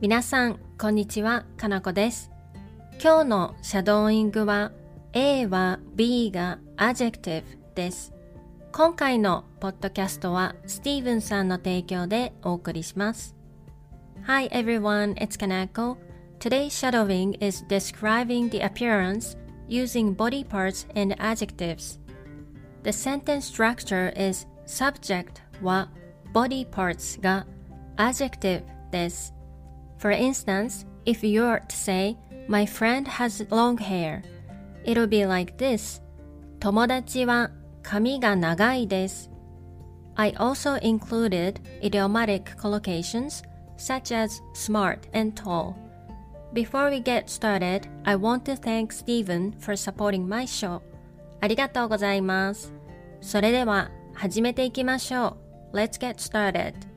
皆さん、こんにちは、かなこです。今日のシャドーイングは A は B が adjective です。今回のポッドキャストはスティーブンさんの提供でお送りします。Hi everyone, it's Kanako. Today's shadowing is describing the appearance using body parts and adjectives. The sentence structure is subject は body parts が adjective です。For instance, if you're to say, My friend has long hair, it'll be like this. 友達は髪が長いです。I also included idiomatic collocations such as smart and tall. Before we get started, I want to thank Stephen for supporting my show. ありがとうございます。それでは始めていきましょう。Let's get started.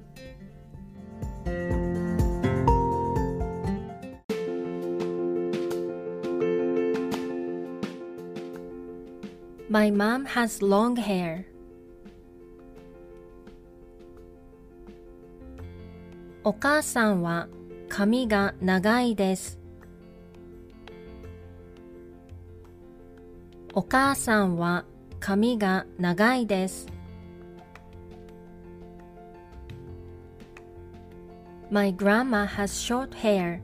My mom has long hair. お母さんは髪が長いです。お母さんは髪が長いです。My grandma has short hair.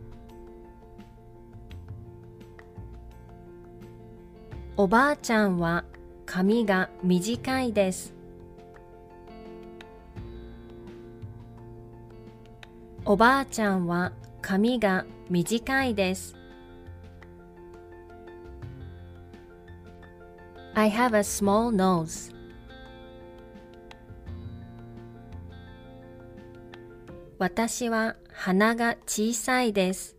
おばあちゃんは髪が短いです。おばあちゃんは髪が短いです。I have a small nose. 私は鼻が小さいです。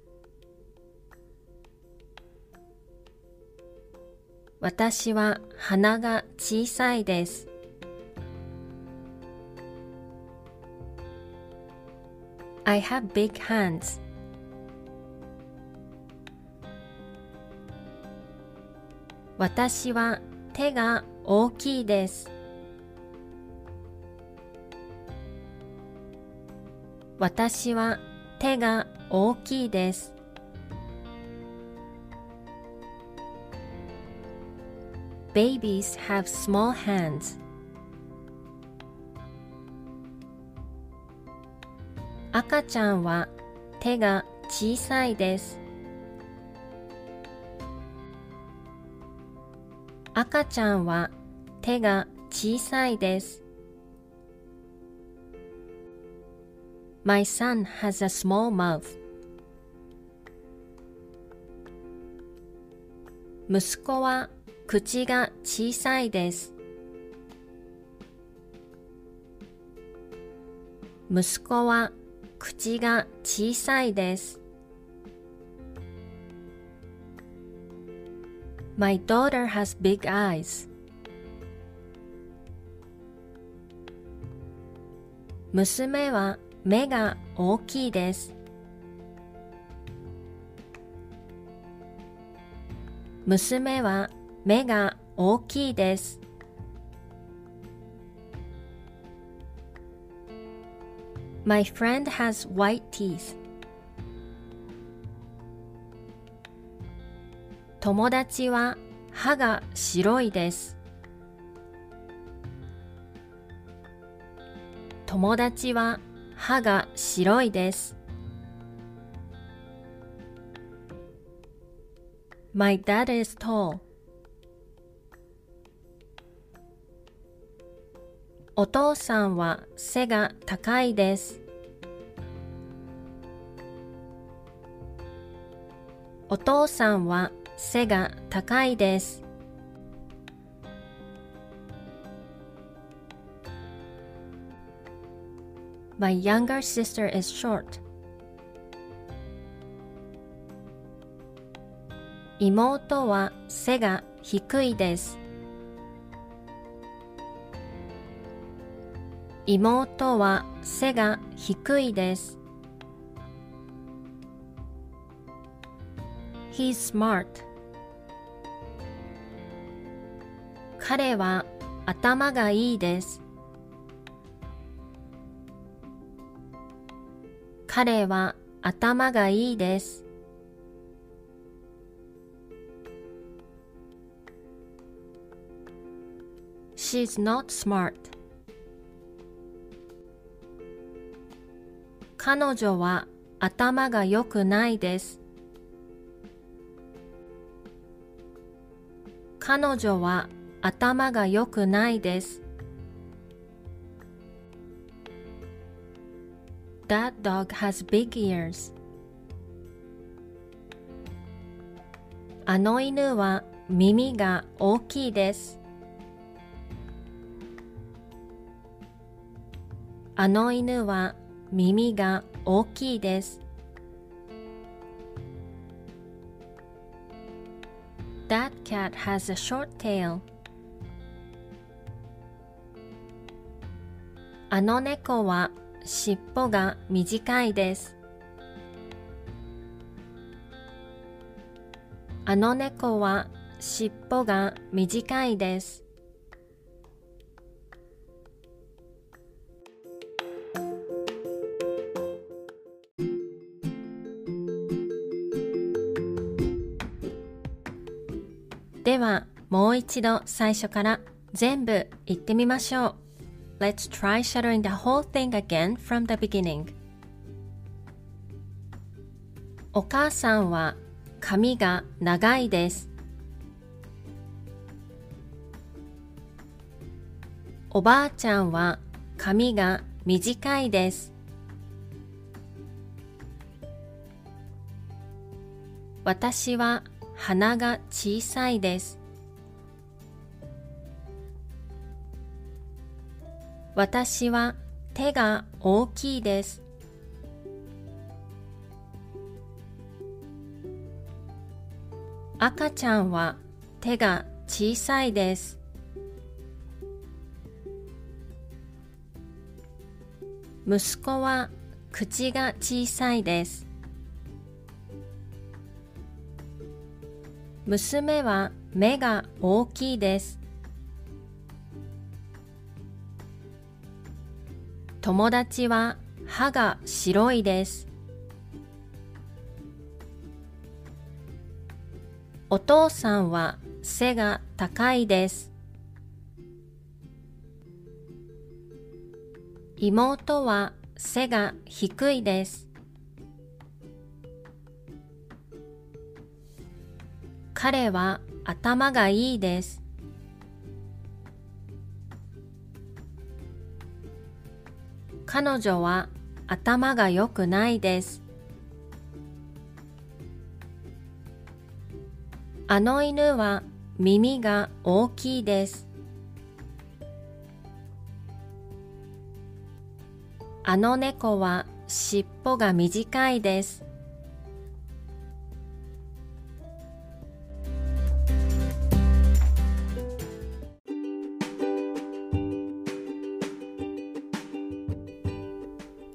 私は鼻が小さいです。I have big hands. 私は手が大きいです。私は手が大きいです。Babies have small hands. 赤ちゃんは手が小さいです。赤ちゃんは手が小さいです。My son has a small mouth. 息子は口が小さいです。息子は口が小さいです。My daughter has big eyes. 娘は目が大きいです。娘は目が大きいです。My friend has white teeth. 友達は歯が白いです。友達は歯が白いです。My dad is tall. お父さんは背が高いです。お父さんは背が高いです。My younger sister is short. 妹は背が低いです。妹は背が低いです。He's smart. 彼は頭がいいです。彼は頭がいいです。She's not smart. 彼女は頭が良くないです。彼女は頭が良くないです。That dog has big ears. あの犬は耳が大きいです。あの犬は耳が大きいです。That cat has a short tail. あの猫は尻尾が短いです。あの猫は尻尾が短いです。ではもう一度最初から全部言ってみましょう。Let's try shadowing the whole thing again from the beginning. お母さんは髪が長いです。おばあちゃんは髪が短いです。私は鼻が小さいです。私は手が大きいです。赤ちゃんは手が小さいです。息子は口が小さいです。娘は目が大きいです。友達は歯が白いです。お父さんは背が高いです。妹は背が低いです。彼は頭がいいです。彼女は頭が良くないです。あの犬は耳が大きいです。あの猫は尻尾が短いです。